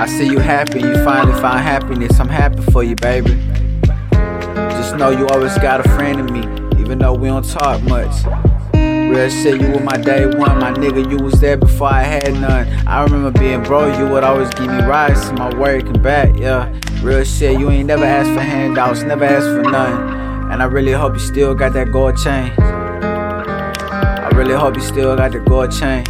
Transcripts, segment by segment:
I see you happy, you finally found happiness. I'm happy for you, baby. Just know you always got a friend in me, even though we don't talk much. Real shit, you were my day one, my nigga, you was there before I had none. I remember being broke, you would always give me rides to my work and back, yeah. Real shit, you ain't never asked for handouts, never asked for none. And I really hope you still got that gold chain. I really hope you still got the gold chain.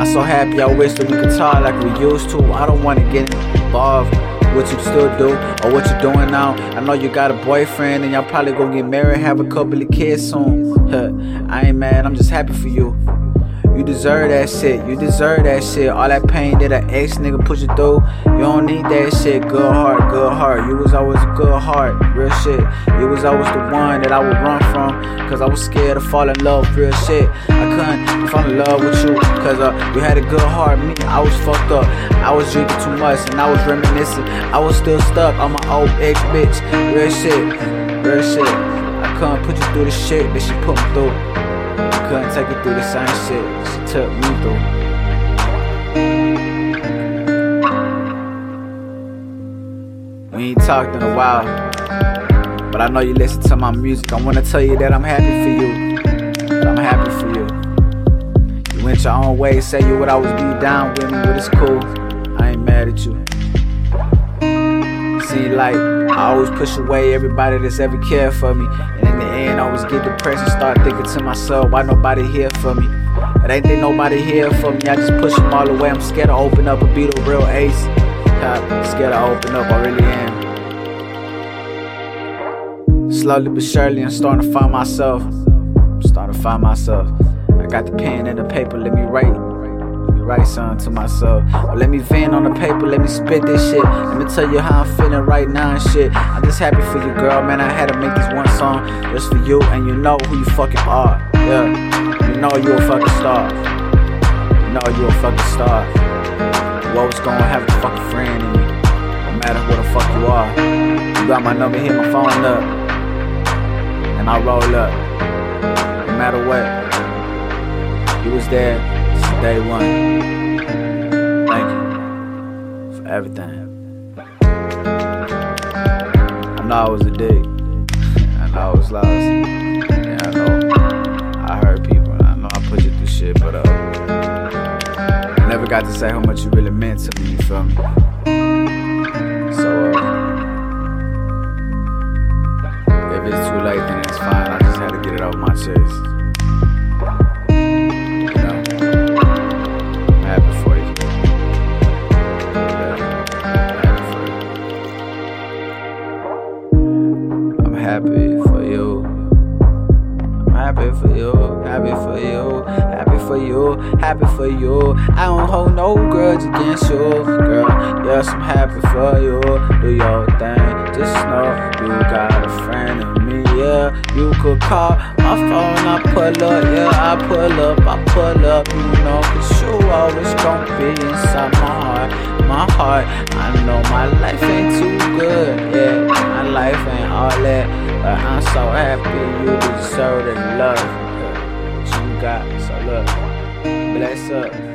I'm so happy, I wish that we could talk like we used to. I don't wanna get involved what you still do or what you doing now. I know you got a boyfriend and y'all probably gonna get married, have a couple of kids soon. I ain't mad, I'm just happy for you. You deserve that shit. You deserve that shit. All that pain that an ex nigga put you through. You don't need that shit. Good heart, good heart. You was always a good heart. Real shit. You was always the one that I would run from. Cause I was scared to fall in love. Real shit. I couldn't fall in love with you. Cause uh, you had a good heart. Me, I was fucked up. I was drinking too much and I was reminiscing. I was still stuck on my old ex bitch. Real shit. Real shit. I couldn't put you through the shit that she put me through couldn't take it through the same shit she took me through. We ain't talked in a while, but I know you listen to my music. I wanna tell you that I'm happy for you. I'm happy for you. You went your own way, say you would always be down with me, but it's cool. I ain't mad at you. See, like I always push away everybody that's ever cared for me. The end, I always get depressed and start thinking to myself, why nobody here for me? It ain't that nobody here for me, I just push them all away. I'm scared to open up and be the real ace. I'm scared to open up, I really am. Slowly but surely, I'm starting to find myself. I'm starting to find myself. I got the pen and the paper, let me write write something to myself. Or let me vent on the paper, let me spit this shit. Let me tell you how I'm feeling right now and shit. I'm just happy for you, girl. Man, I had to make this one song just for you, and you know who you fucking are. Yeah, you know you a fucking star. You know you a fucking star. You always gonna have a fucking friend in me. No matter who the fuck you are. You got my number, hit my phone up. And I roll up. No matter what. You was there day one. Thank you for everything. I know I was a dick. I know I was lost. Yeah, I know I hurt people. I know I put you through shit, but uh, I never got to say how much you really meant to me. You feel me? So uh, if it's too late, then it's fine. I just had to get it off my chest. Happy for you. I'm happy for you, happy for you, happy for you, happy for you. I don't hold no grudge against you, girl. Yes, I'm happy for you. Do your thing, just know you got a friend in me. Yeah, you could call my phone, I pull up. Yeah, I pull up, I pull up. You know, cause you always gon' be inside my heart, my heart. I know my life ain't too good, yeah. My life all that. But I'm so happy you deserve the love that you got. So look, bless up.